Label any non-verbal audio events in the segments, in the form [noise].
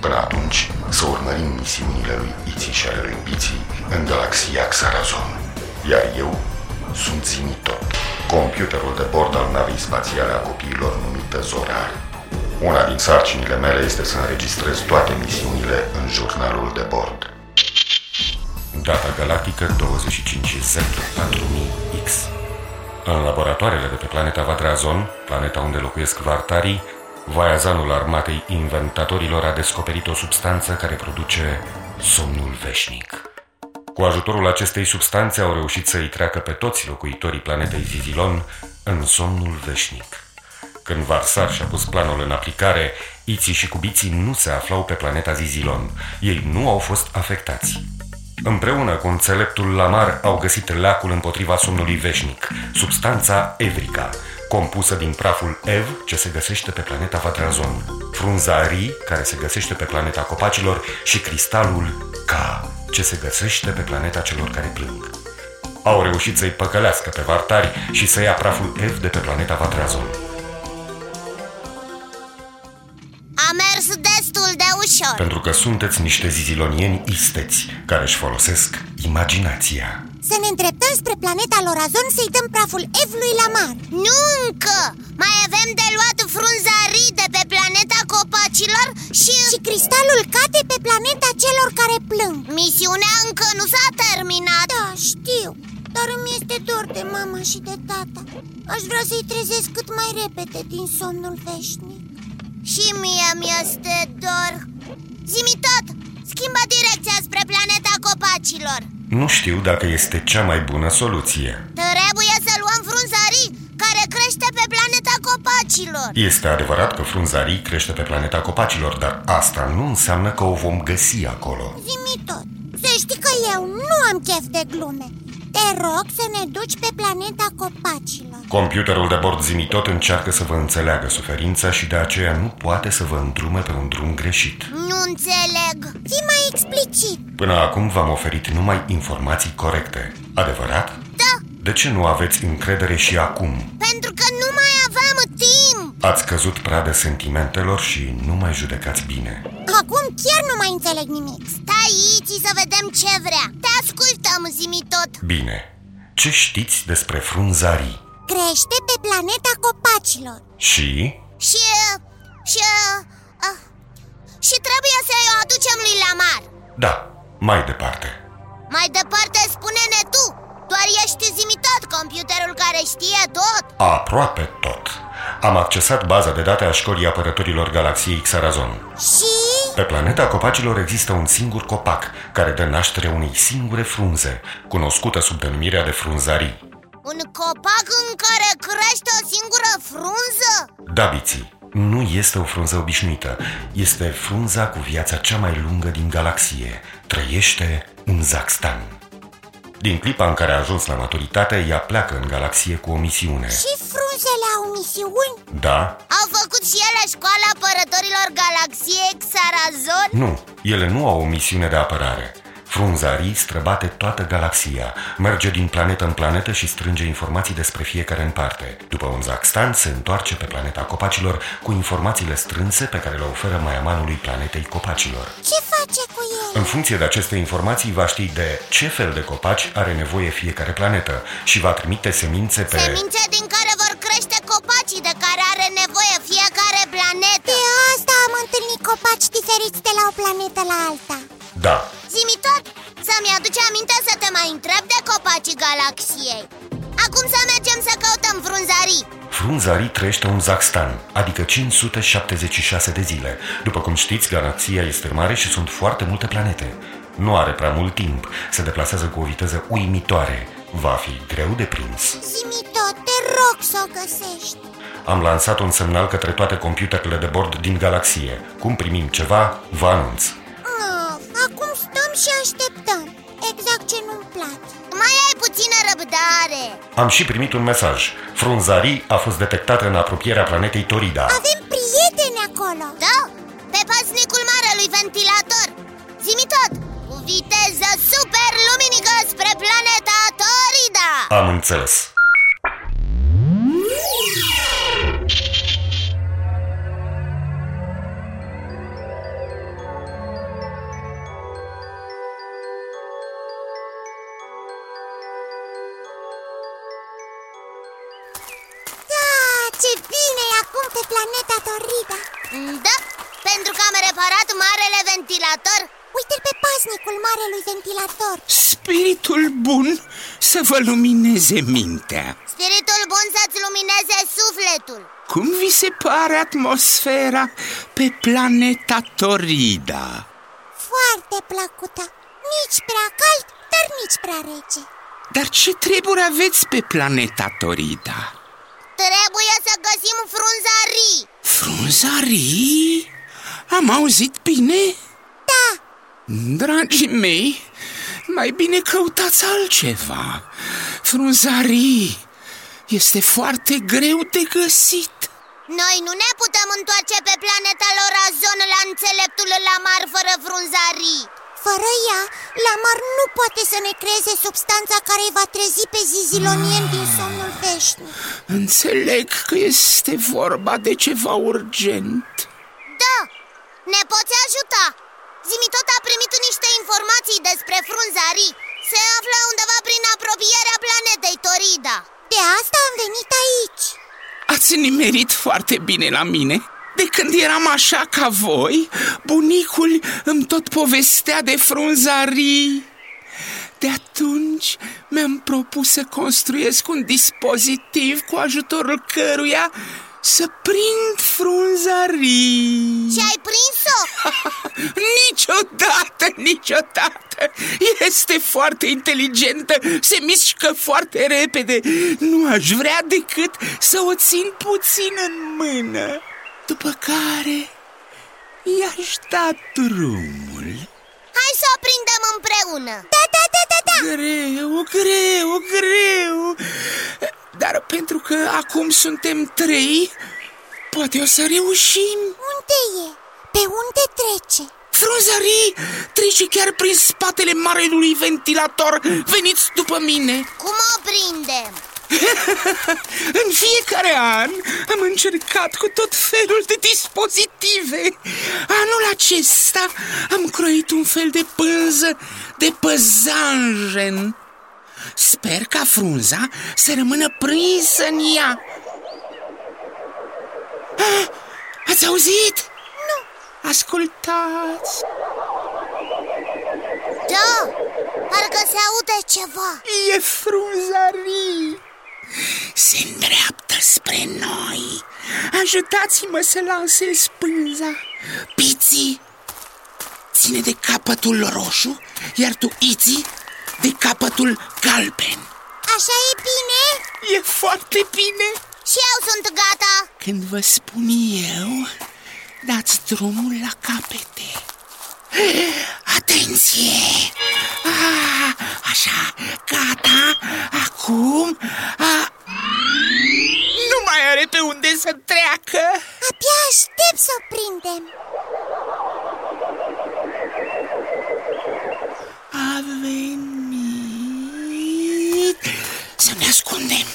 Până atunci, să urmărim misiunile lui Iții și ale lui Biții în galaxia Xarazon. Iar eu sunt Zimitot, computerul de bord al navei spațiale a copiilor numită Zorar. Una din sarcinile mele este să înregistrez toate misiunile în jurnalul de bord. Data galactică 25Z4000X În laboratoarele de pe planeta Vadrazon, planeta unde locuiesc Vartarii, Vaiazanul armatei inventatorilor a descoperit o substanță care produce somnul veșnic. Cu ajutorul acestei substanțe au reușit să îi treacă pe toți locuitorii planetei Zizilon în somnul veșnic. Când Varsar și-a pus planul în aplicare, Iții și cubiții nu se aflau pe planeta Zizilon. Ei nu au fost afectați. Împreună cu înțeleptul Lamar au găsit leacul împotriva somnului veșnic, substanța evrica, compusă din praful Ev, ce se găsește pe planeta Vadrazon, frunza Ri, care se găsește pe planeta copacilor, și cristalul K, ce se găsește pe planeta celor care plâng. Au reușit să-i păcălească pe Vartari și să ia praful Ev de pe planeta Vadrazon. A mers destul de ușor Pentru că sunteți niște zizilonieni isteți, care își folosesc imaginația. Să ne îndreptăm spre planeta Lorazon să-i dăm praful Evului la mar. Nu încă! Mai avem de luat frunza Ri de pe planeta copacilor și... Și cristalul cade pe planeta celor care plâng. Misiunea încă nu s-a terminat. Da, știu, dar îmi este dor de mama și de tata. Aș vrea să-i trezesc cât mai repede din somnul veșnic. Și mie mi-este dor. Zimi tot! Schimbă direcția spre planeta copacilor. Nu știu dacă este cea mai bună soluție. Trebuie să luăm frunza Ri care crește pe planeta copacilor. Este adevărat că frunzarii crește pe planeta copacilor, dar asta nu înseamnă că o vom găsi acolo. Zimi tot, să știi că eu nu am chef de glume. Te rog să ne duci pe planeta copacilor Computerul de bord Zimitot încearcă să vă înțeleagă suferința și de aceea nu poate să vă îndrume pe un drum greșit. Nu înțeleg Fii mai explicit Până acum v-am oferit numai informații corecte. Adevărat? Da, De ce nu aveți încredere și acum? pentru că nu mai aveam timp Ați căzut pradă sentimentelor și nu mai judecați bine. Acum chiar nu mai înțeleg nimic Stai aici să vedem ce vrea Te ascultăm, zimi tot Bine. Ce știți despre frunzarii? Crește pe planeta copacilor Și? Și... și... Uh, și trebuie să-i aducem lui Lamar Da, mai departe. Mai departe, spune-ne tu Doar ești zimi tot, computerul care știe tot Aproape tot. Am accesat baza de date a școlii apărătorilor galaxiei Xarazon. Și... Pe planeta copacilor există un singur copac care dă naștere unei singure frunze, cunoscută sub denumirea de frunzarii. Un copac în care crește o singură frunză? Da, Biții, nu este o frunză obișnuită. Este frunza cu viața cea mai lungă din galaxie. Trăiește în Zaxstan. Din clipa în care a ajuns la maturitate, ea pleacă în galaxie cu o misiune. Și frunzele au misiuni? Da? Au făcut și ele școala apărătorilor galaxiei Xarazon? Nu, ele nu au o misiune de apărare. Frunzarii străbate toată galaxia, merge din planetă în planetă și strânge informații despre fiecare în parte. După un Zaxstan, se întoarce pe planeta copacilor cu informațiile strânse pe care le oferă maiamanului planetei copacilor. Ce face cu el? În funcție de aceste informații, va ști de ce fel de copaci are nevoie fiecare planetă și va trimite semințe pe... Semințe din care vor crește copacii de care are nevoie fiecare planetă De asta am întâlnit copaci diferiți de la o planetă la alta Da, Zimi tot, să-mi aduce aminte să te mai întreb de copacii galaxiei Acum să mergem să căutăm frunzarii Frunzarii trăiește în Zaxstan, adică 576 de zile. După cum știți, galaxia este mare și sunt foarte multe planete. Nu are prea mult timp, se deplasează cu o viteză uimitoare. Va fi greu de prins. Zimi tot, te rog să o găsești Am lansat un semnal către toate computerele de bord din galaxie. Cum primim ceva, vă anunț. Of, Acum stăm și așteptăm Exact ce nu-mi place Mai ai puțină răbdare Am și primit un mesaj. Frunzarii a fost detectată în apropierea planetei Torida. Avem prieteni acolo Da, pe pasnicul marelui ventilator Zimi tot, cu viteză super luminică spre planeta Torida Am înțeles. Acum pe planeta Torrida Da, pentru că am reparat marele ventilator. Uite-l pe pasnicul marelui ventilator. Spiritul bun să vă lumineze mintea. Spiritul bun să-ți lumineze sufletul. Cum vi se pare atmosfera pe planeta Torida? Foarte plăcută. Nici prea cald, dar nici prea rece. Dar ce treburi aveți pe planeta Torida? Trebuie să găsim frunzarii. Frunzarii? Am auzit bine? Da, Dragii mei, mai bine căutați altceva. Frunzarii este foarte greu de găsit. Noi nu ne putem întoarce pe planeta Lorazon la înțeleptul Lamar fără frunzarii. Fără ea, Lamar nu poate să ne creeze substanța care îi va trezi pe zizilonien din somnul veșnic Înțeleg că este vorba de ceva urgent. Da, ne poți ajuta. Zimi tot a primit niște informații despre frunzarii. Se află undeva prin apropierea planetei Torida. De asta am venit aici. Ați nimerit foarte bine la mine. De când eram așa ca voi Bunicul îmi tot povestea de frunzarii De atunci mi-am propus să construiesc un dispozitiv Cu ajutorul căruia să prind frunzarii. Și ai prins-o? [laughs] Niciodată, niciodată. Este foarte inteligentă Se mișcă foarte repede. Nu aș vrea decât să o țin puțin în mână. După care i-aș da drumul Hai să o prindem împreună Da, da, da, da, da Greu, greu, greu Dar pentru că acum suntem trei Poate o să reușim Unde e? Pe unde trece? Frunzării trece chiar prin spatele marelui ventilator Veniți după mine Cum o prindem? [laughs] În fiecare an am încercat cu tot felul de dispozitive. Anul acesta am croit un fel de pânză de păzanjen. Sper ca frunza să rămână prinsă în ea. Ah, Ați auzit? Nu. Ascultați. Da, parcă se aude ceva. E frunzarii Se îndreaptă spre noi. Ajutați-mă să lansez pânza. Piții Ține de capătul roșu Iar tu, Iții, de capătul galben. Așa e bine? E foarte bine. Și eu sunt gata. Când vă spun eu Dați drumul la capete Atenție! A, așa, gata, acum a... Nu mai are pe unde să treacă Abia aștept să o prindem A venit Să ne ascundem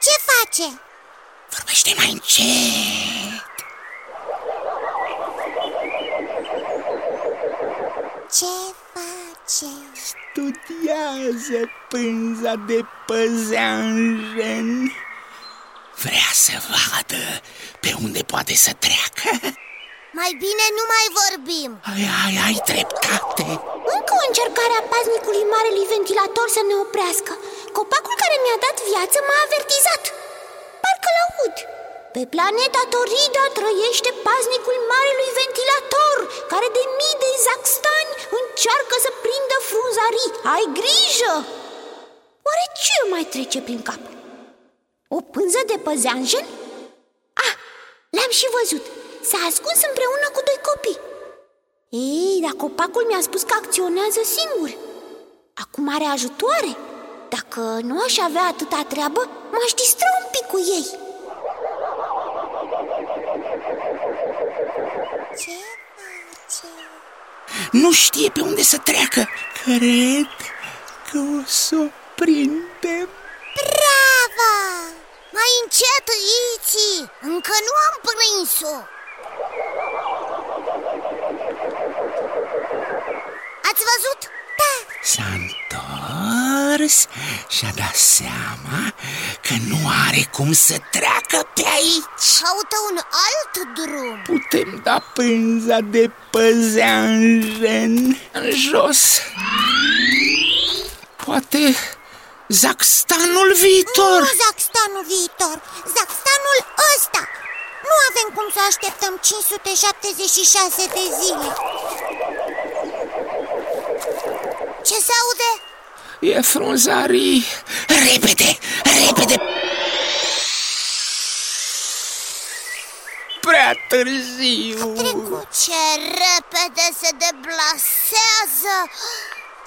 Ce face? Vorbește mai încet Ce face? Studiază pânza de păzeanjen. Vrea să vadă pe unde poate să treacă. Mai bine nu mai vorbim. Ai, ai, ai dreptate. Încă o încercare a paznicului marelui ventilator să ne oprească. Copacul care mi-a dat viață m-a avertizat. Parcă-l aud Pe planeta Torida trăiește paznicul marelui ventilator Care de mii de zaxtani încearcă să prindă frunzarii Ai grijă! Oare ce îmi mai trece prin cap? O pânză de păzeanjen? Ah, l-am și văzut S-a ascuns împreună cu doi copii Ei, dar copacul mi-a spus că acționează singur Acum are ajutoare Dacă nu aș avea atâta treabă, m-aș distra un pic cu ei Ce face? Nu știe pe unde să treacă Cred că o să o prindem Bravo! Mai încet, Iți! Încă nu am prins-o Ați văzut? Da S-a întors și-a dat seama că nu are cum să treacă pe aici. Caută un alt drum. Putem da pânza de păzeanjen în jos. Poate Zaxtanul viitor. Nu Zaxtanul viitor, Zaxtanul ăsta. Nu avem cum să așteptăm 576 de zile Ce se aude? E frunzarii. Repede, repede. Prea târziu. Trecut Ce repede se deplasează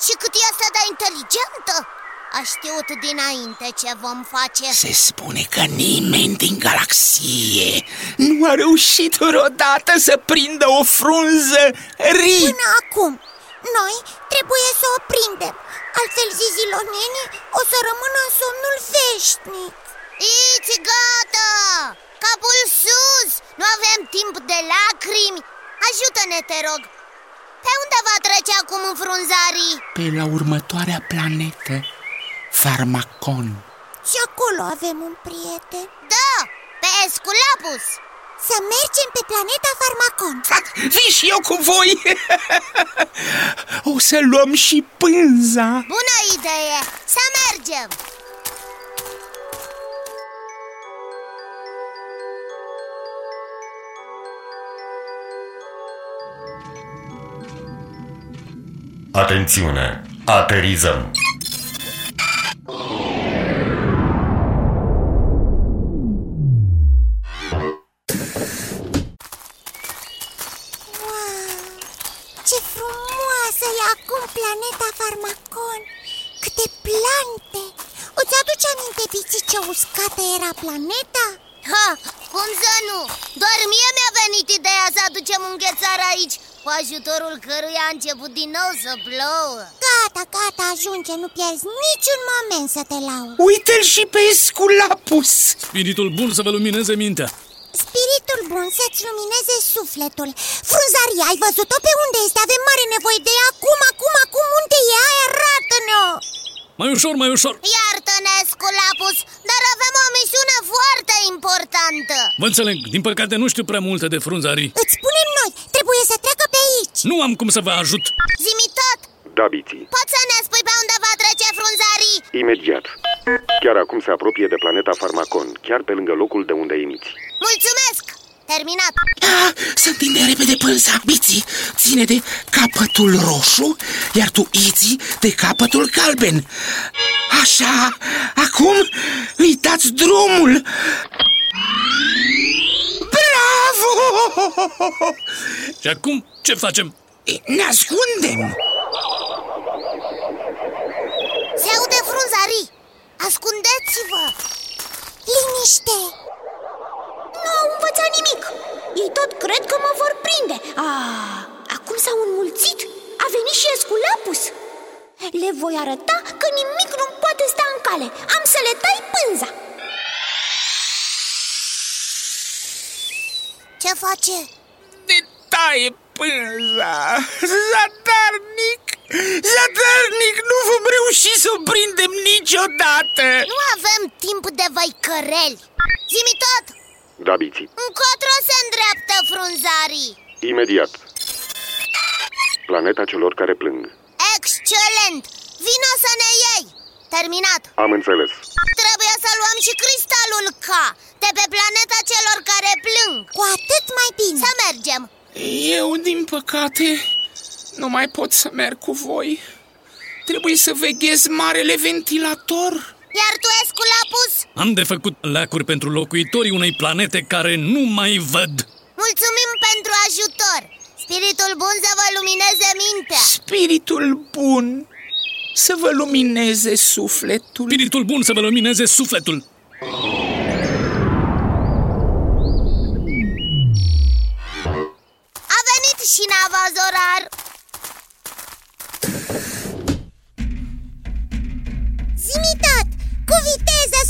Și cât e asta de inteligentă? A știut dinainte ce vom face. Se spune că nimeni din galaxie Nu a reușit vreodată să prindă o frunză ri Până acum, noi trebuie să o prindem. Altfel zizilonenii o să rămână în somnul veșnic. Iți gata! Capul sus! Nu avem timp de lacrimi. Ajută-ne, te rog. Pe unde va trece acum în frunzarii? Pe la următoarea planetă Farmacon. Și acolo avem un prieten. Da, pe Esculapus Să mergem pe planeta Farmacon Vin și eu cu voi [laughs] O să luăm și pânza Bună idee! Să mergem! Atențiune! Aterizăm! Planeta Farmacon. Câte plante. Îți aduce aminte, Biții, ce uscată era planeta? Ha, cum să nu? Doar mie mi-a venit ideea să aducem un ghețar aici Cu ajutorul căruia a început din nou să plouă. Gata, gata, ajunge, nu pierzi niciun moment să te laud Uite-l și pe Esculapus Spiritul bun să vă lumineze mintea Spiritul bun să-ți lumineze sufletul. Frunzaria, ai văzut-o? Pe unde este? Avem mare nevoie de ea. Acum, acum, acum Unde e? Hai, arată-ne-o! Mai ușor, mai ușor. Iartă-ne, Sculapus, dar avem o misiune foarte importantă. Vă înțeleg, din păcate nu știu prea multe de frunzarii. Îți spunem noi, trebuie să treacă pe aici. Nu am cum să vă ajut. Zimi tot, Da, Biții, poți să ne spui pe unde va trece frunzarii? imediat. Chiar acum se apropie de planeta Farmacon, chiar pe lângă locul de unde emiți. Mulțumesc! Terminat! Ah, Să întinde repede pânza Biții ține de capătul roșu Iar tu, Iți, de capătul galben Așa, acum îi dați drumul Bravo! Și acum ce facem? Ne ascundem Se aude frunzarii! Ascundeți-vă! Liniște! Nu au învățat nimic. Ei tot cred că mă vor prinde. Ah, Acum s-au înmulțit. A venit și Esculapus. Le voi arăta că nimic nu poate sta în cale. Am să le tai pânza. Ce face? Ne taie pânza. Zadarnic Zadarnic Nu vom reuși să o prindem niciodată Nu avem timp de văicăreli Zimi tot! Da, Biții, Încotro se îndreaptă frunzarii Imediat. Planeta celor care plâng. Excelent! Vino să ne iei! Terminat! Am înțeles. Trebuie să luăm și cristalul K De pe planeta celor care plâng Cu atât mai bine Să mergem Eu, din păcate, nu mai pot să merg cu voi. Trebuie să veghez marele ventilator. Iar tu, Esculapus? Am de făcut leacuri pentru locuitorii unei planete care nu mai văd. Mulțumim pentru ajutor Spiritul bun să vă lumineze mintea Spiritul bun să vă lumineze sufletul. Spiritul bun să vă lumineze sufletul. A venit și nava Zorar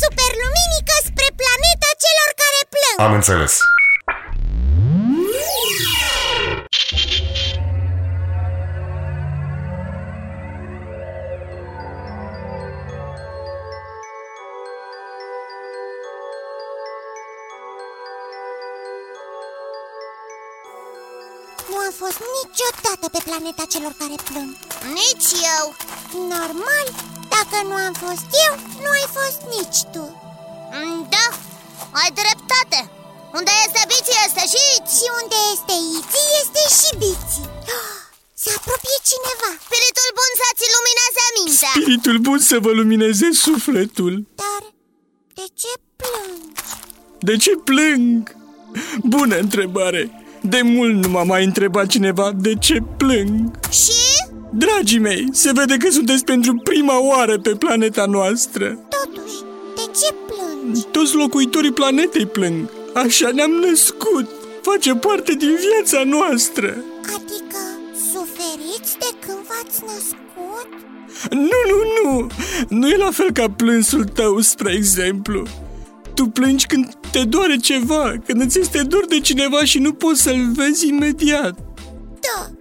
superluminică spre planeta celor care plâng. Am înțeles. Nu am fost niciodată pe planeta celor care plâng. Nici eu. Normal, dacă nu am fost eu, nu ai fost nici tu Mm, Da, ai dreptate Unde este Bici este și Iți Și unde este Iți, este și Biți Se apropie cineva Spiritul bun să-ți lumineze mintea Spiritul bun să vă lumineze sufletul. Dar de ce plângi? De ce plâng? Bună întrebare. De mult nu m-a mai întrebat cineva de ce plâng. Și? Dragii mei, se vede că sunteți pentru prima oară pe planeta noastră. Totuși, de ce plângi? Toți locuitorii planetei plâng. Așa ne-am născut. Face parte din viața noastră. Adică suferiți de când v-ați născut? Nu, nu, nu! Nu e la fel ca plânsul tău, spre exemplu. Tu plângi când te doare ceva, când îți este dor de cineva și nu poți să-l vezi imediat. Da,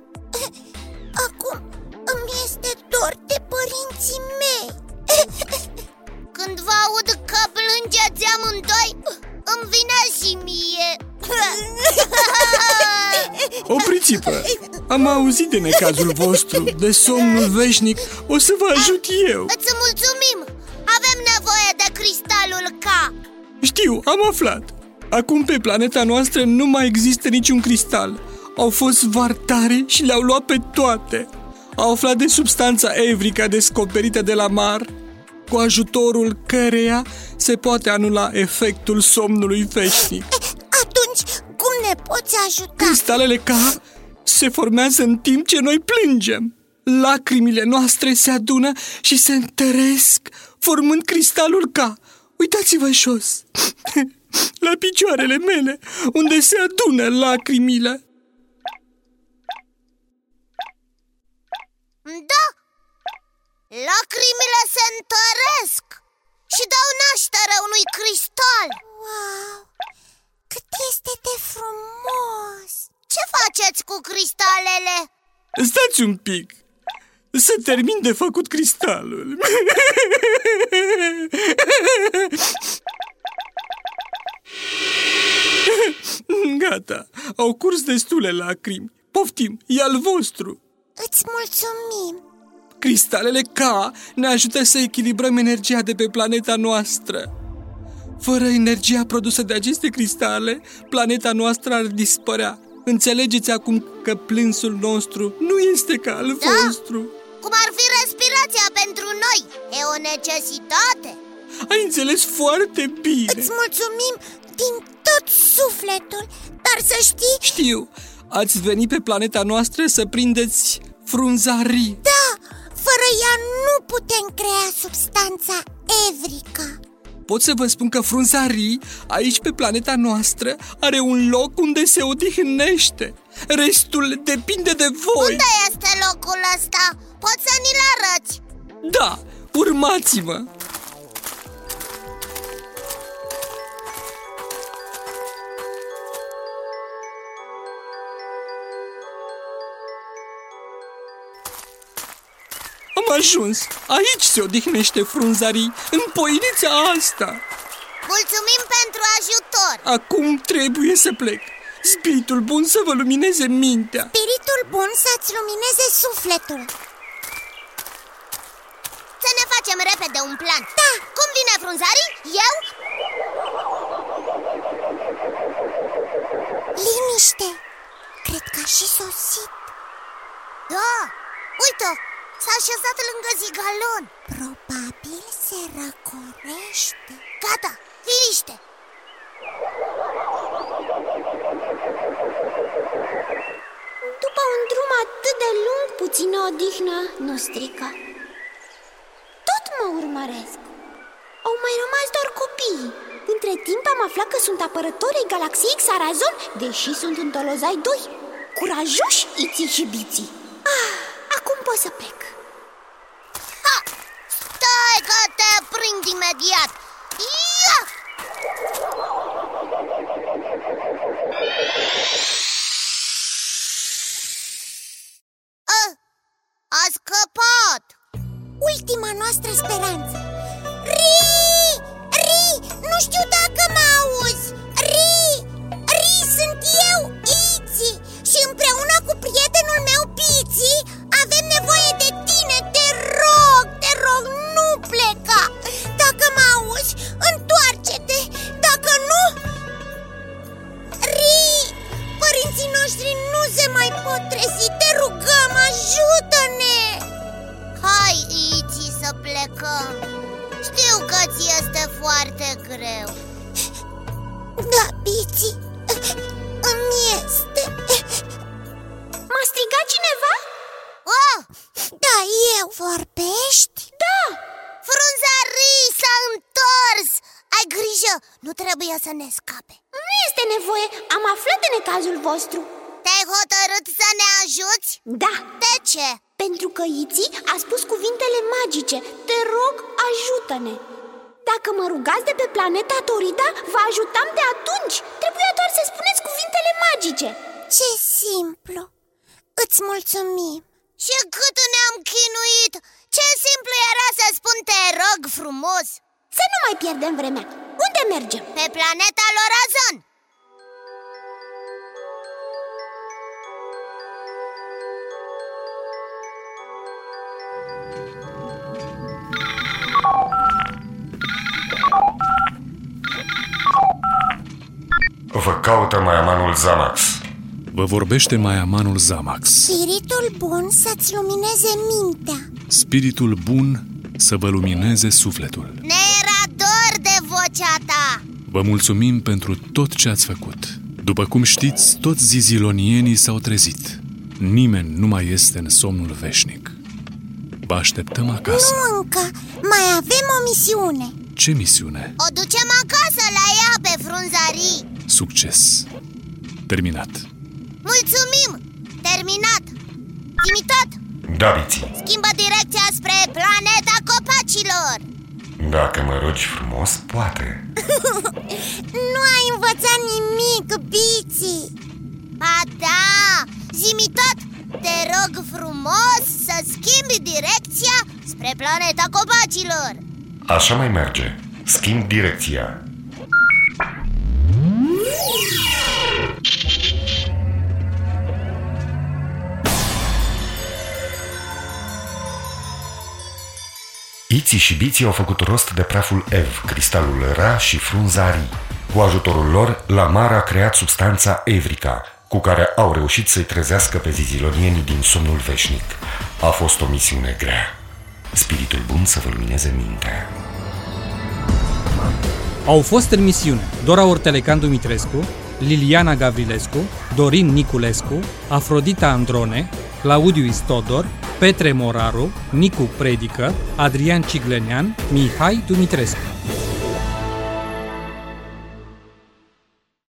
că plângeți amândoi Îmi vine și mie Opriți-vă! Am auzit de necazul vostru, de somnul veșnic. O să vă ajut eu. Îți mulțumim! Avem nevoie de cristalul K Știu, am aflat. Acum pe planeta noastră nu mai există niciun cristal. Au fost vartare și le-au luat pe toate. Au aflat de substanța evrica descoperită de la Mar, cu ajutorul căreia se poate anula efectul somnului veșnic. Atunci, cum ne poți ajuta? Cristalele K se formează în timp ce noi plângem. Lacrimile noastre se adună și se întăresc, formând cristalul K. Uitați-vă jos, [laughs] la picioarele mele, unde se adună lacrimile. Da, lacrimile se întăresc și dau naștere unui cristal Wow, cât este de frumos! Ce faceți cu cristalele? Stați un pic, să termin de făcut cristalul. Gata, au curs destule lacrimi. Poftim, e al vostru. Îți mulțumim! Cristalele K ne ajută să echilibrăm energia de pe planeta noastră. Fără energia produsă de aceste cristale, planeta noastră ar dispărea. Înțelegeți acum că plânsul nostru nu este ca al Da. vostru. Cum ar fi respirația pentru noi? E o necesitate Ai înțeles foarte bine. Îți mulțumim din tot sufletul, dar să știi, Știu, ați venit pe planeta noastră să prindeți frunzarii. da, fără ea nu putem crea substanța evrica. Pot să vă spun că frunzarii, aici pe planeta noastră, are un loc unde se odihnește. Restul depinde de voi. Unde este locul ăsta? Poți să ni-l arăți? Da, urmați-mă! Ajuns! Aici se odihnește frunzarii, în poienița asta! Mulțumim pentru ajutor Acum trebuie să plec. Spiritul bun să vă lumineze mintea Spiritul bun să-ți lumineze sufletul Să ne facem repede un plan Da Cum vine frunzarii? Eu? Liniște Cred că a și sosit Da, uite S-a așezat lângă zigalon. Probabil se răcorește. Gata, liniște. După un drum atât de lung, puțină odihnă nu strică. Tot mă urmăresc. Au mai rămas doar copiii. Între timp am aflat că sunt apărătorii galaxiei Xarazon Deși sunt în Tolozai 2 Curajoși Iții și Biții. Ah, Acum pot să plec ha! Stai că te prind imediat. Ia! A, a scăpat. Ultima noastră speranță planeta Torida, vă ajutam de atunci. Trebuia doar să spuneți cuvintele magice. Ce simplu. Îți mulțumim. Și cât ne-am chinuit. Ce simplu era să spun te rog frumos. Să nu mai pierdem vremea. Unde mergem? Pe planeta Lorazon Vă caută Maiamanul Zamax. Vă vorbește Maiamanul Zamax. Spiritul bun să-ți lumineze mintea Spiritul bun să vă lumineze sufletul. Ne era dor de vocea ta Vă mulțumim pentru tot ce ați făcut. După cum știți, toți zizilonienii s-au trezit. Nimeni nu mai este în somnul veșnic. Vă așteptăm acasă. Nu încă, mai avem o misiune Ce misiune? O ducem acasă la ea pe frunzarii Succes! Terminat. Mulțumim! Terminat! Limitat! Da, Biții. Schimbă direcția spre planeta copacilor Dacă mă rogi frumos, poate. [laughs] Nu ai învățat nimic, Biții Ba da! Zimitat! Te rog frumos să schimbi direcția spre planeta copacilor Așa mai merge. Schimb direcția. Iții și biții au făcut rost de praful Ev, cristalul Ra și frunzarii. Cu ajutorul lor, Lamar a creat substanța Evrica, cu care au reușit să-i trezească pe zizilonienii din somnul veșnic. A fost o misiune grea. Spiritul bun să vă lumineze mintea. Au fost în misiune Dora Ortelecan Dumitrescu, Liliana Gavrilescu, Dorin Niculescu, Afrodita Androne, Claudiu Istodor, Petre Moraru, Nicu Predică, Adrian Ciglenean, Mihai Dumitrescu.